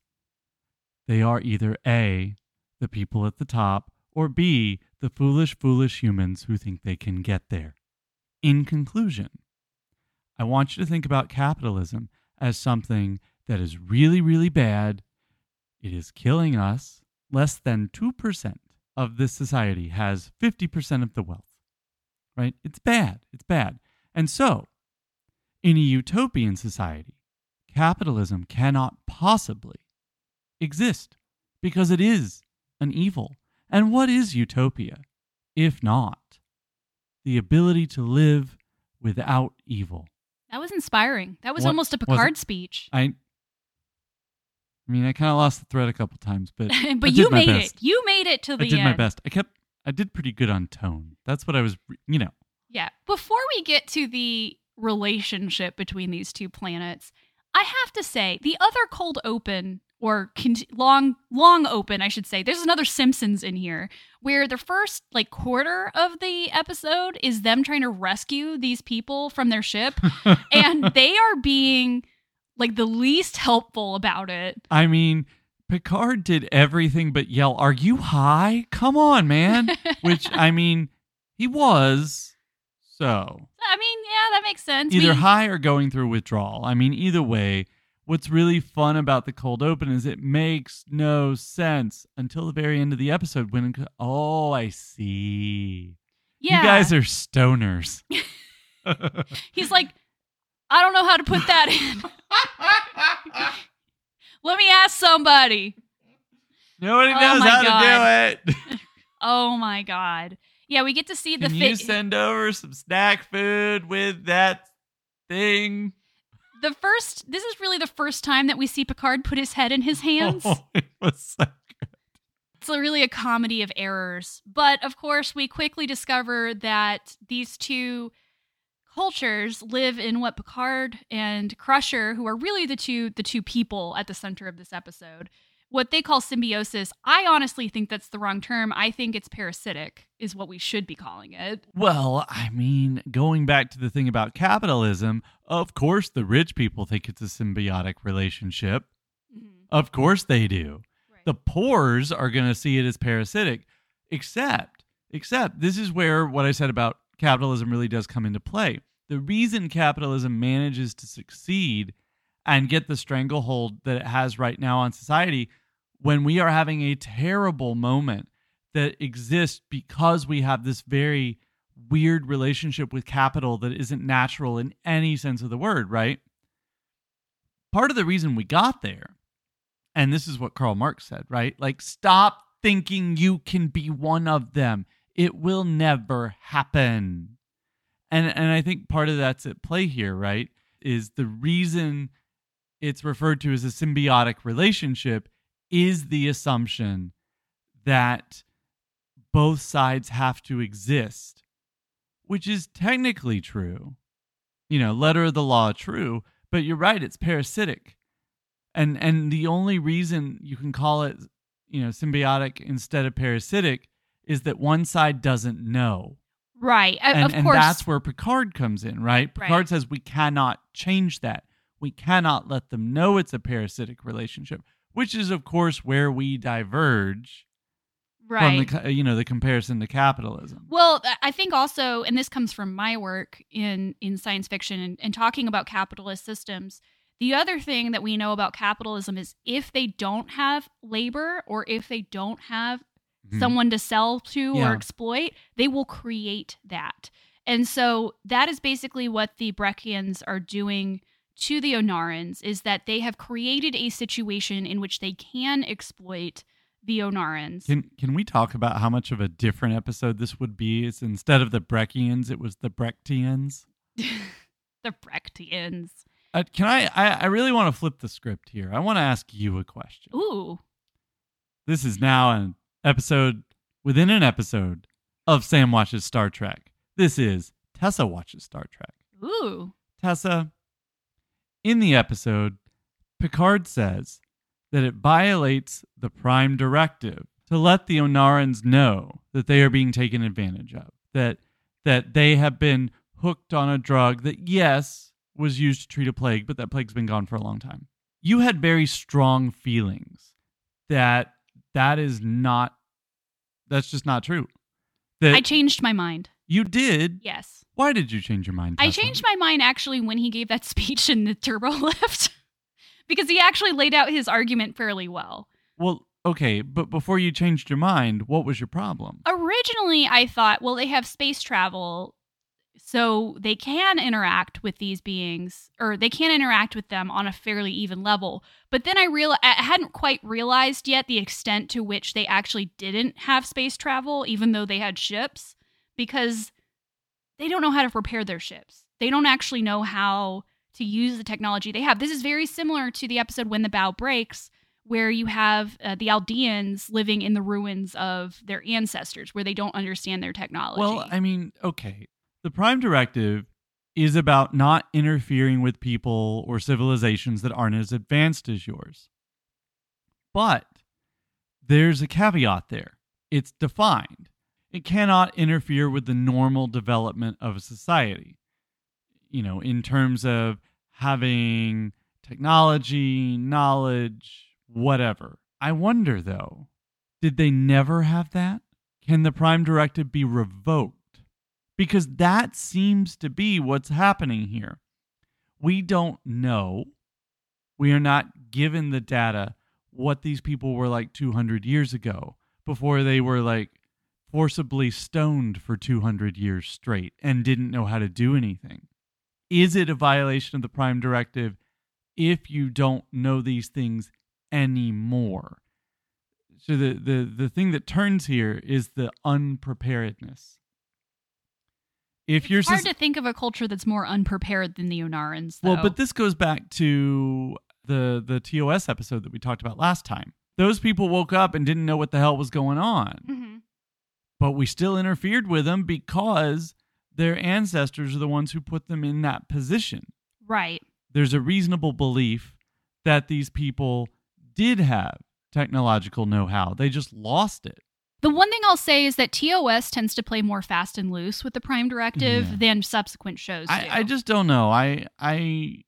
they are either A, the people at the top, or B, the foolish, foolish humans who think they can get there. In conclusion, I want you to think about capitalism as something that is really, really bad. It is killing us. Less than 2% of this society has 50% of the wealth, right? It's bad. It's bad. And so, in a utopian society, capitalism cannot possibly exist because it is an evil. And what is utopia, if not the ability to live without evil? That was inspiring. That was What- almost a? Picard speech. I I mean, I kind of lost the thread a couple times, but but you made best. it. You made it to the I did end. my best. I kept I did pretty good on tone. That's what I was, you know. Yeah. Before we get to the relationship between these two planets, I have to say the other cold open or con- long long open, I should say. There's another Simpsons in here where the first like quarter of the episode is them trying to rescue these people from their ship and they are being like the least helpful about it. I mean, Picard did everything but yell, "Are you high? Come on, man!" Which I mean, he was. So I mean, yeah, that makes sense. either We- high or going through withdrawal. I mean, either way, what's really fun about the cold open is it makes no sense until the very end of the episode when oh, I see. Yeah. You guys are stoners. He's like, I don't know how to put that in. Let me ask somebody. Nobody Oh knows how God. to do it. Oh my god. Yeah, we get to see the Can you send over some snack food with that thing? the first. This is really the first time that we see Picard put his head in his hands. Oh, it was so It's really a comedy of errors. But of course, we quickly discover that these two cultures live in what Picard and Crusher, who are really the two the two people at the center of this episode, what they call symbiosis. I honestly think that's the wrong term. I think it's parasitic is what we should be calling it. Well, I mean, going back to the thing about capitalism, of course the rich people think it's a symbiotic relationship. Mm-hmm. Of course they do. Right. The poors are going to see it as parasitic, except, except this is where what I said about capitalism really does come into play. The reason capitalism manages to succeed and get the stranglehold that it has right now on society when we are having a terrible moment that exists because we have this very weird relationship with capital that isn't natural in any sense of the word, right? Part of the reason we got there, and this is what Karl Marx said, right? Like, stop thinking you can be one of them. It will never happen. And and I think part of that's at play here, right? Is the reason it's referred to as a symbiotic relationship is the assumption that both sides have to exist, which is technically true. You know, letter of the law true, but you're right, it's parasitic. And and the only reason you can call it, you know, symbiotic instead of parasitic is that one side doesn't know. Right. Uh, And, and that's where Picard comes in, right? Right. Picard says we cannot change that. We cannot let them know it's a parasitic relationship, which is of course where we diverge right. from the you know the comparison to capitalism. Well, I think also, and this comes from my work in in science fiction and, and talking about capitalist systems. The other thing that we know about capitalism is if they don't have labor or if they don't have Mhm. someone to sell to Yeah. or exploit, they will create that. And so that is basically what the Brekkians are doing to the Ornarans is that they have created a situation in which they can exploit the Ornarans. Can can we talk about how much of a different episode this would be? It's instead of the Brekkians, it was the Brechtians. the Brechtians. Uh, can I, I? I really want to flip the script here. I want to ask you a question. Ooh. This is now an episode within an episode of Sam watches Star Trek. This is Tessa watches Star Trek. Ooh. Tessa, in the episode, Picard says that it violates the Prime Directive to let the Ornarans know that they are being taken advantage of, that that they have been hooked on a drug that yes was used to treat a plague, but that plague's been gone for a long time. You had very strong feelings that that is not that's just not true. That I changed my mind. you did. Yes. Why did you change your mind? I changed my mind actually when he gave that speech in the turbo lift because he actually laid out his argument fairly well. Well, okay, but before you changed your mind, what was your problem? Originally, I thought, well, they have space travel, so they can interact with these beings, or they can interact with them on a fairly even level. But then I realized I hadn't quite realized yet the extent to which they actually didn't have space travel, even though they had ships, because they don't know how to repair their ships. They don't actually know how to use the technology they have. This is very similar to the episode When the Bow Breaks, where you have uh, the Aldeans living in the ruins of their ancestors, where they don't understand their technology. Well, I mean, okay. The Prime Directive is about not interfering with people or civilizations that aren't as advanced as yours. But there's a caveat there. It's defined. It cannot interfere with the normal development of a society. You know, in terms of having technology, knowledge, whatever. I wonder though, did they never have that? Can the Prime Directive be revoked? Because that seems to be what's happening here. We don't know. We are not given the data what these people were like 200 years ago before they were like forcibly stoned for 200 years straight and didn't know how to do anything. Is it a violation of the Prime Directive if you don't know these things anymore? So the, the, the thing that turns here is the unpreparedness. If you're It's hard to think of a culture that's more unprepared than the Ornarans. Though. well, but this goes back to the the TOS episode that we talked about last time. Those people woke up and didn't know what the hell was going on, Mhm. but we still interfered with them because their ancestors are the ones who put them in that position. right. There's a reasonable belief that these people did have technological know-how. They just lost it. The one thing I'll say is that TOS tends to play more fast and loose with the Prime Directive Yeah. than subsequent shows do. I, I just don't know. I I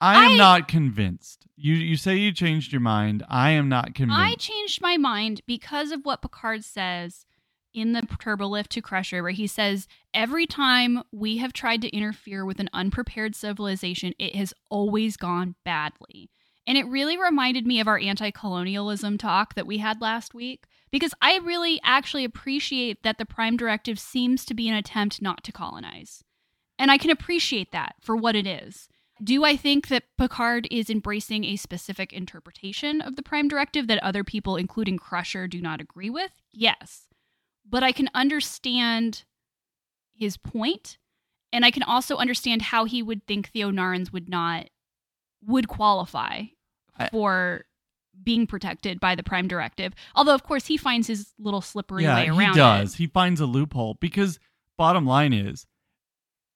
I am I- not convinced. You you say you changed your mind. I am not convinced. I changed my mind because of what Picard says in the turbolift to Crusher, where he says, Every time we have tried to interfere with an unprepared civilization, it has always gone badly. And it really reminded me of our anti colonialism talk that we had last week, because I really actually appreciate that the Prime Directive seems to be an attempt not to colonize. And I can appreciate that for what it is. Do I think that Picard is embracing a specific interpretation of the Prime Directive that other people, including Crusher, do not agree with? Yes. But I can understand his point, and I can also understand how he would think the Ornarans would not would qualify for being protected by the Prime Directive. Although, of course, he finds his little slippery yeah, way around he does. it. He finds a loophole because bottom line is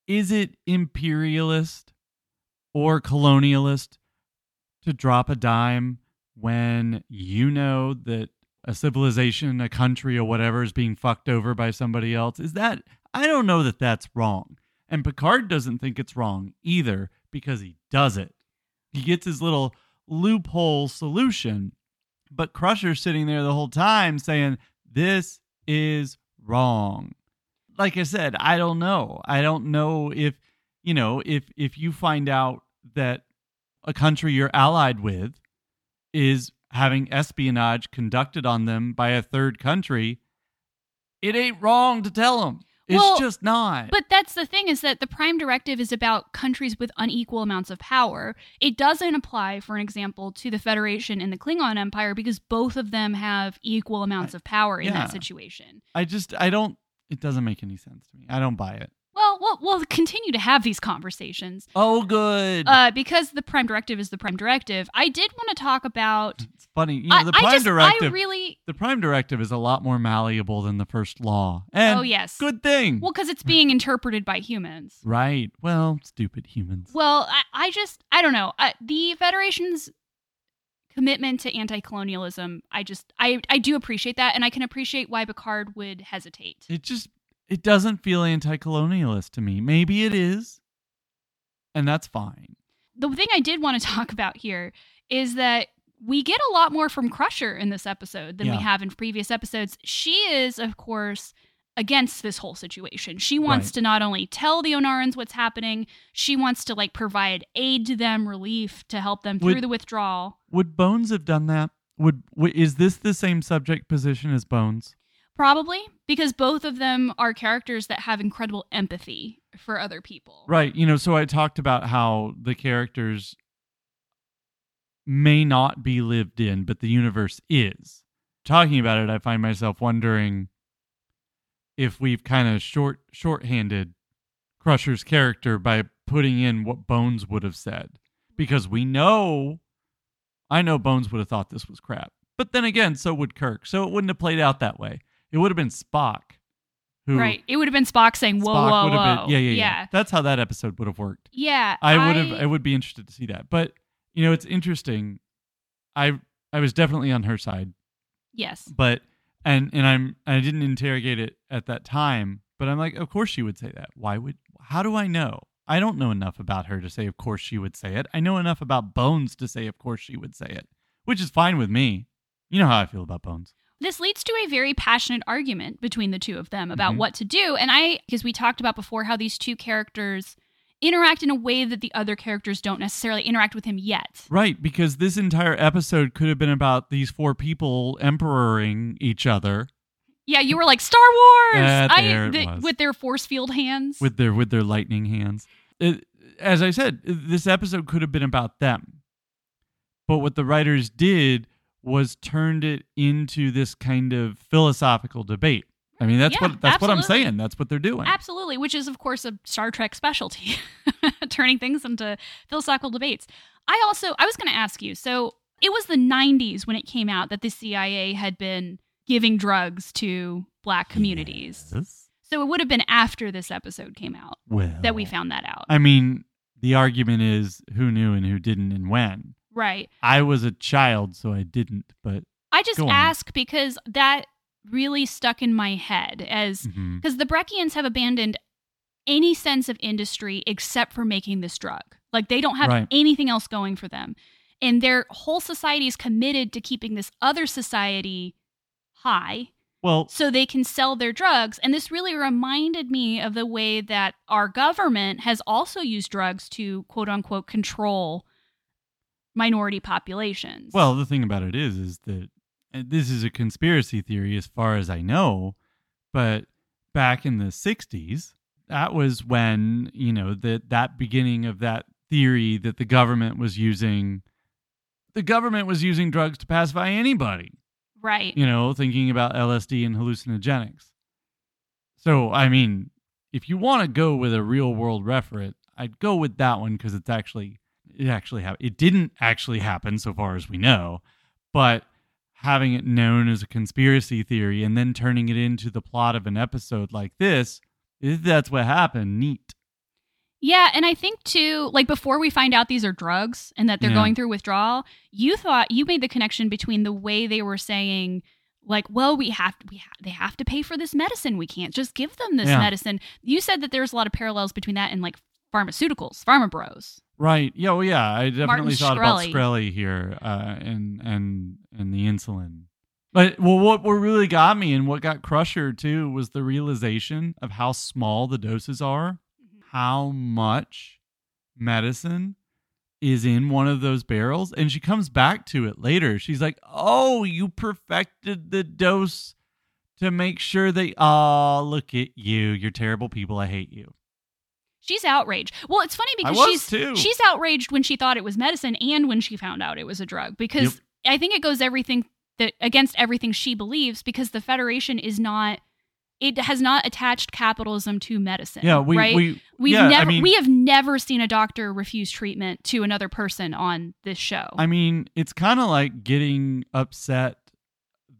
is it imperialist or colonialist to drop a dime when you know that a civilization, a country or whatever is being fucked over by somebody else? Is that I don't know that that's wrong. And Picard doesn't think it's wrong either because he does it. He gets his little loophole solution. But Crusher's sitting there the whole time saying, This is wrong. Like I said, I don't know. I don't know if, you know, if if you find out that a country you're allied with is having espionage conducted on them by a third country, it ain't wrong to tell them. It's Well, just not. But that's the thing is that the Prime Directive is about countries with unequal amounts of power. It doesn't apply, for an example, to the Federation and the Klingon Empire because both of them have equal amounts of power in yeah. that situation. I just I don't it doesn't make any sense to me. I don't buy it. Well, we'll, we'll continue to have these conversations. Oh good. Uh, because the Prime Directive is the Prime Directive, I did want to talk about. it's funny. You know, I, the prime just, directive I really. the prime directive is a lot more malleable than the first law. And oh, yes. good thing. Well, because it's being interpreted by humans. right. Well, stupid humans. Well, I, I just, I don't know. I, the Federation's commitment to anti-colonialism, I just, I, I do appreciate that, and I can appreciate why Picard would hesitate. it just it doesn't feel anti-colonialist to me. Maybe it is. And that's fine. The thing I did want to talk about here is that we get a lot more from Crusher in this episode than Yeah. we have in previous episodes. She is, of course, against this whole situation. She wants Right. to not only tell the Ornarans what's happening, she wants to like provide aid to them, relief to help them through Would- the withdrawal. Would Bones have done that? Would w- is this the same subject position as Bones? Probably because both of them are characters that have incredible empathy for other people. Right. You know, so I talked about how the characters may not be lived in, but the universe is. Talking about it, I find myself wondering if we've kind of short shorthanded Crusher's character by putting in what Bones would have said. Because we know I know Bones would have thought this was crap. But then again, so would Kirk. So it wouldn't have played out that way. It would have been Spock who Right. It would have been Spock saying, whoa, Spock whoa, would have whoa. been yeah, yeah, yeah, yeah. That's how that episode would have worked. Yeah, I would have I would be interested to see that. But you know, it's interesting. I I was definitely on her side, Yes. but and and I'm I didn't interrogate it at that time, but I'm like, of course she would say that. Why would how do I know? I don't know enough about her to say of course she would say it. I know enough about Bones to say of course she would say it, which is fine with me. You know how I feel about Bones. This leads to a very passionate argument between the two of them about Mhm. what to do. And I, because we talked about before how these two characters interact in a way that the other characters don't necessarily interact with him yet. Right, because this entire episode could have been about these four people emperoring each other Yeah, you were like Star Wars. Yeah, I- the- with their force field hands. with their with their lightning hands. It, as I said, this episode could have been about them, but what the writers did was turned it into this kind of philosophical debate. I mean, that's Yeah, what that's what I'm saying. That's what they're doing. Absolutely, which is of course a Star Trek specialty, turning things into philosophical debates. I also I was going to ask you. So it was the 90s when it came out that the CIA had been giving drugs to black communities. Yes. So it would have been after this episode came out Well, that we found that out. I mean, the argument is who knew and who didn't and when. Right. I was a child, so I didn't. But I just on. ask because that really stuck in my head as mm-hmm. because the Brekkians have abandoned any sense of industry except for making this drug. Like they don't have Right. anything else going for them. And their whole society is committed to keeping this other society high well, so they can sell their drugs. And this really reminded me of the way that our government has also used drugs to quote unquote control minority populations. Well, the thing about it is, is that and this is a conspiracy theory as far as I know, but back in the '60s, that was when you know that that beginning of that theory that the government was using, the government was using drugs to pacify anybody. right. You know, thinking about LSD and hallucinogenics. So, I mean, if you want to go with a real world referent, I'd go with that one because it's actually it actually happened. It didn't actually happen, so far as we know, but having it known as a conspiracy theory and then turning it into the plot of an episode like this, that's what happened, neat. Yeah, and I think too, like before we find out these are drugs and that they're Yeah. going through withdrawal, you thought you made the connection between the way they were saying, like, well, we have to, we ha- they have to pay for this medicine. We can't just give them this Yeah. medicine. You said that there's a lot of parallels between that and like pharmaceuticals, pharma bros. Right. Yeah. Well, yeah. I definitely Martin thought Shkreli. about Shkreli here, uh, and and and the insulin. But well, what what really got me and what got Crusher too was the realization of how small the doses are, how much medicine is in one of those barrels, and she comes back to it later. She's like, "Oh, you perfected the dose." To make sure they, oh, look at you. You're terrible people. I hate you. She's outraged. Well, it's funny I because she's too. she's outraged when she thought it was medicine and when she found out it was a drug because I think it goes everything that against everything she believes because the Federation is not it has not attached capitalism to medicine. yeah, we, right? we, We've yeah, I never mean- we have never seen a doctor refuse treatment to another person on this show. I mean, it's kind of like getting upset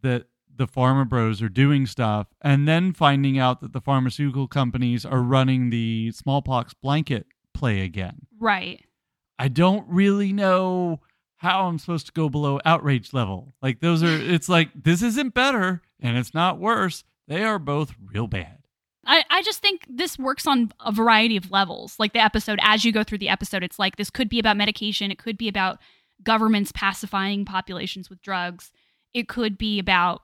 that the pharma bros are doing stuff and then finding out that the pharmaceutical companies are running the smallpox blanket play again. right. I don't really know how I'm supposed to go below outrage level. Like, those are, it's like, this isn't better and it's not worse. They are both real bad. I, I just think this works on a variety of levels. Like the episode, as you go through the episode, it's like this could be about medication. It could be about governments pacifying populations with drugs. It could be about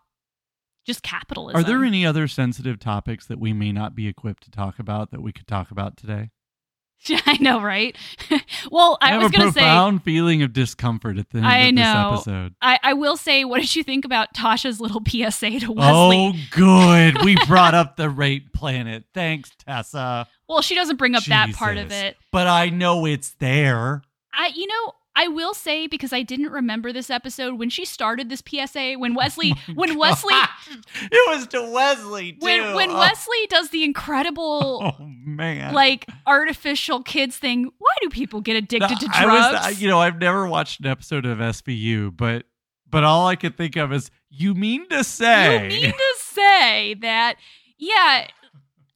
just capitalism. Are there any other sensitive topics that we may not be equipped to talk about that we could talk about today? I know, right? well, I, have was a going to say, profound feeling of discomfort at the end I of know. this episode. I, I will say, what did you think about Tasha's little PSA to Wesley? Oh, good. We brought up the rape planet. Thanks, Tessa. Well, she doesn't bring up that part of it. But I know it's there. I, you know, I will say because I didn't remember this episode when she started this PSA. When Wesley, oh when Wesley, it was to Wesley too. when when Oh, Wesley does the incredible Oh man. like artificial kids thing. Why do people get addicted to I drugs? was, I- you know, I've never watched an episode of SVU, but but all I could think of is, you mean to say? You mean to say that? Yeah,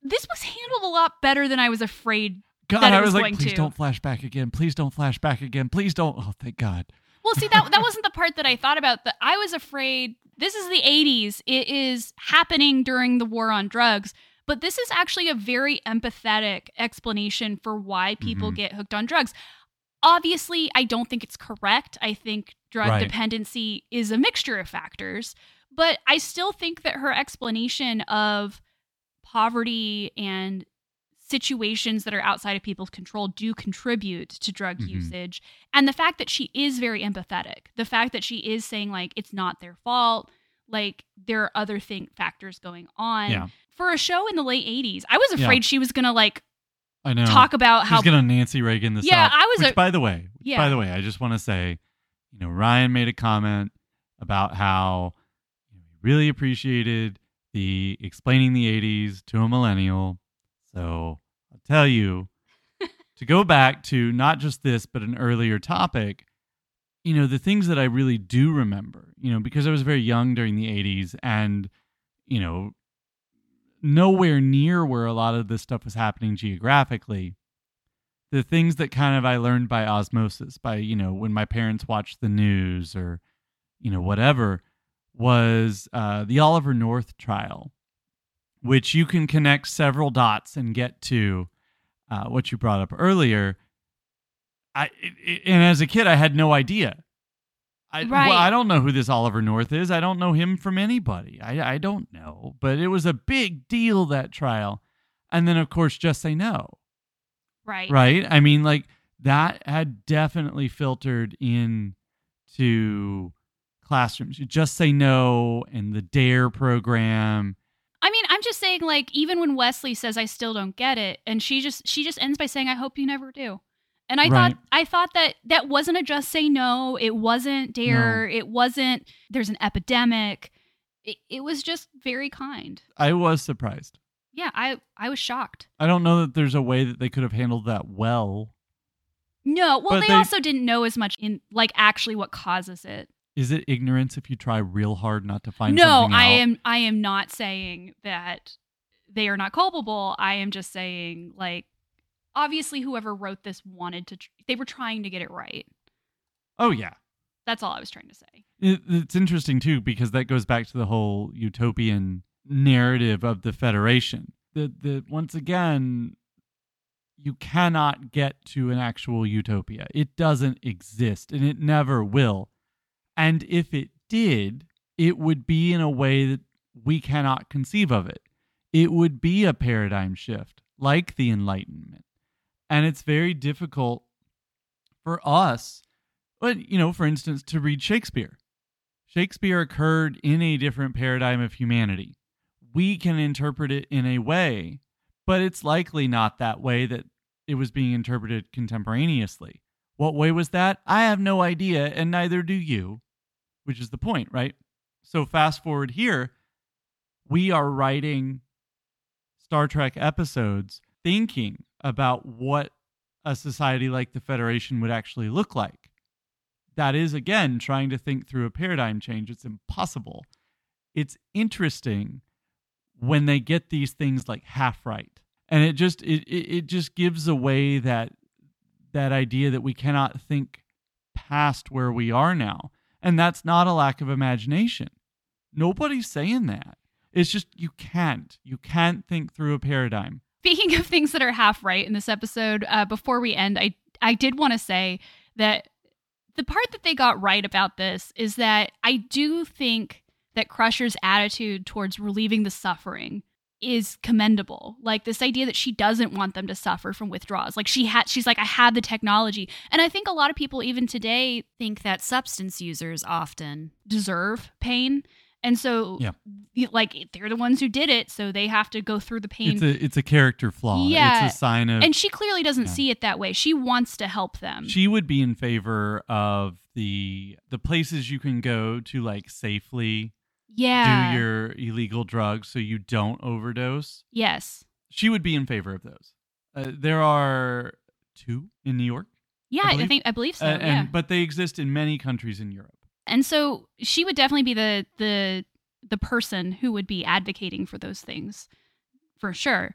this was handled a lot better than I was afraid. God, I was was like, please to. don't flash back again. Please don't flash back again. Please don't. Oh, thank God. Well, see that that wasn't the part that I thought about. That I was afraid. This is the '80s. It is happening during the war on drugs. But this is actually a very empathetic explanation for why people Mhm. get hooked on drugs. Obviously, I don't think it's correct. I think drug Right. dependency is a mixture of factors, but I still think that her explanation of poverty and situations that are outside of people's control do contribute to drug Mhm. usage. And the fact that she is very empathetic, the fact that she is saying, like, it's not their fault, like there are other thing factors going on. Yeah. For a show in the late 80s, I was afraid she was going to like I know. talk about how She's gonna Nancy Reagan this Yeah, up. I was Which, a- by the way, Yeah. by the way, I just want to say, you know, Ryan made a comment about how he really appreciated the explaining the '80s to a millennial. So I'll tell you to go back to not just this, but an earlier topic. You know, the things that I really do remember. You know, because I was very young during the '80s, and you know, nowhere near where a lot of this stuff was happening geographically the things that kind of I learned by osmosis, by, you know, when my parents watched the news or, you know, whatever, was uh, the Oliver North trial, which you can connect several dots and get to uh, what you brought up earlier. I it, and as a kid, I had no idea. I, Right. well, I don't know who this Oliver North is. I don't know him from anybody. I, I don't know. But it was a big deal, that trial. And then, of course, just say no right. right i mean like that had definitely filtered in to classrooms you just say no and the dare program I'm just saying like even when Wesley says I still don't get it and she just she just ends by saying I hope you never do. And I Right. thought I thought that that wasn't a just say no, it wasn't dare, it wasn't there's an epidemic. It, it was just very kind. i was surprised Yeah, I I was shocked. i don't know that there's a way that they could have handled that well No, well they, they- also didn't know as much in like actually what causes it. Is it ignorance if you try real hard not to find no, I am I am not saying that they are not culpable. I am just saying like obviously whoever wrote this wanted to tr- they were trying to get it right. oh yeah That's all I was trying to say. It, it's interesting too because that goes back to the whole utopian narrative of the Federation. That that once again, you cannot get to an actual utopia. It doesn't exist, and it never will. And if it did, it would be in a way that we cannot conceive of it. It would be a paradigm shift, like the Enlightenment, and it's very difficult for us but, you know, for instance, to read Shakespeare. Shakespeare occurred in a different paradigm of humanity. We can interpret it in a way, but it's likely not that way that it was being interpreted contemporaneously. What way was that? I have no idea, and neither do you, which is the point, right? So, fast forward here, we are writing Star Trek episodes thinking about what a society like the Federation would actually look like. That is again trying to think through a paradigm change. It's impossible. It's interesting when they get these things like half right. And it just it, it, just gives away that that idea that we cannot think past where we are now. And that's not a lack of imagination. Nobody's saying that. It's just you can't. You can't think through a paradigm. Speaking of things that are half right in this episode, uh, before we end, I I did want to say that the part that they got right about this is that I do think that Crusher's attitude towards relieving the suffering is commendable. Like this idea that she doesn't want them to suffer from withdrawals. Like she had she's like I had the technology. And I think a lot of people even today think that substance users often deserve pain. And so Yeah. like they're the ones who did it, so they have to go through the pain. it's a it's a character flaw Yeah. it's a sign of and she clearly doesn't Yeah. see it that way. She wants to help them. she would be in favor of the the places you can go to like safely yeah. do your illegal drugs so you don't overdose yes. she would be in favor of those uh, there are two in new york Yeah, I I, believe- think I believe so. uh, yeah. but they exist in many countries in europe and so she would definitely be the the the person who would be advocating for those things for sure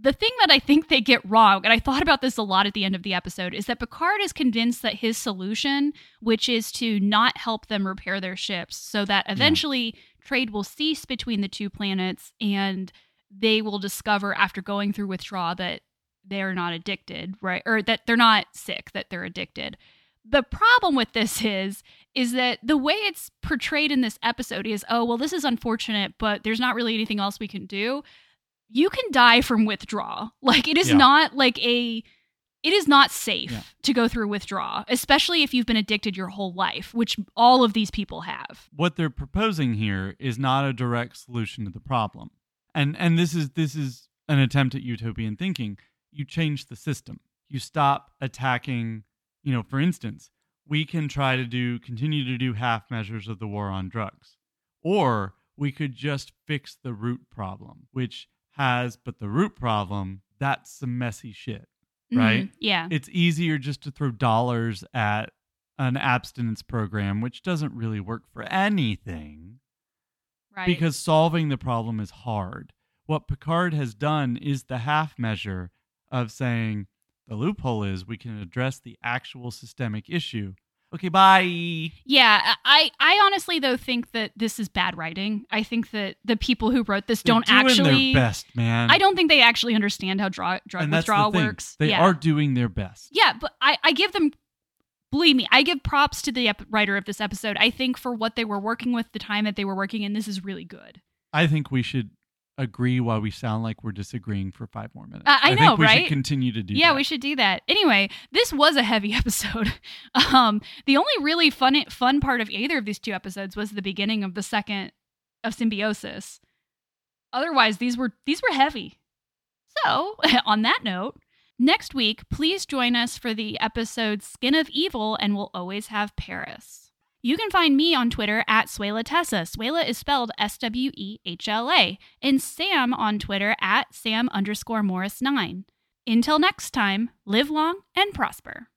the thing that i think they get wrong and i thought about this a lot at the end of the episode is that picard is convinced that his solution which is to not help them repair their ships so that eventually trade will cease between the two planets and they will discover after going through withdrawal that they're not addicted right? Or that they're not sick that they're addicted. The problem with this is is that the way it's portrayed in this episode is oh well this is unfortunate but there's not really anything else we can do you can die from withdrawal like it is Yeah. not like a it is not safe Yeah. to go through withdrawal, especially if you've been addicted your whole life, which all of these people have. what they're proposing here is not a direct solution to the problem. And and this is this is an attempt at utopian thinking. You change the system. You stop attacking, you know, for instance, we can try to do continue to do half measures of the war on drugs. Or we could just fix the root problem, which has but the root problem, that's some messy shit. Right? Mhm. Yeah. It's easier just to throw dollars at an abstinence program, which doesn't really work for anything Right. because solving the problem is hard. What Picard has done is the half measure of saying the loophole is we can address the actual systemic issue. Okay, bye. Yeah, I I honestly though think that this is bad writing. I think that the people who wrote this They're don't doing actually their best, man. I don't think they actually understand how draw, drug the withdrawal thing. works. They yeah. are doing their best. Yeah, but I, I give them, believe me, I give props to the ep- writer of this episode. I think for what they were working with, the time that they were working in, this is really good. I think we should agree while we sound like we're disagreeing for five more minutes. I- I know, think we right? should continue to do yeah, that. we should do that. Anyway, this was a heavy episode. um, the only really fun fun part of either of these two episodes was the beginning of the second of symbiosis. Otherwise, these were these were heavy. So, on that note, next week, please join us for the episode Skin of Evil and We'll Always Have Paris. You can find me on Twitter at Swehla Tessa. Swehla is spelled S W E H L A. And Sam on Twitter at Sam underscore Morris 9. Until next time, live long and prosper.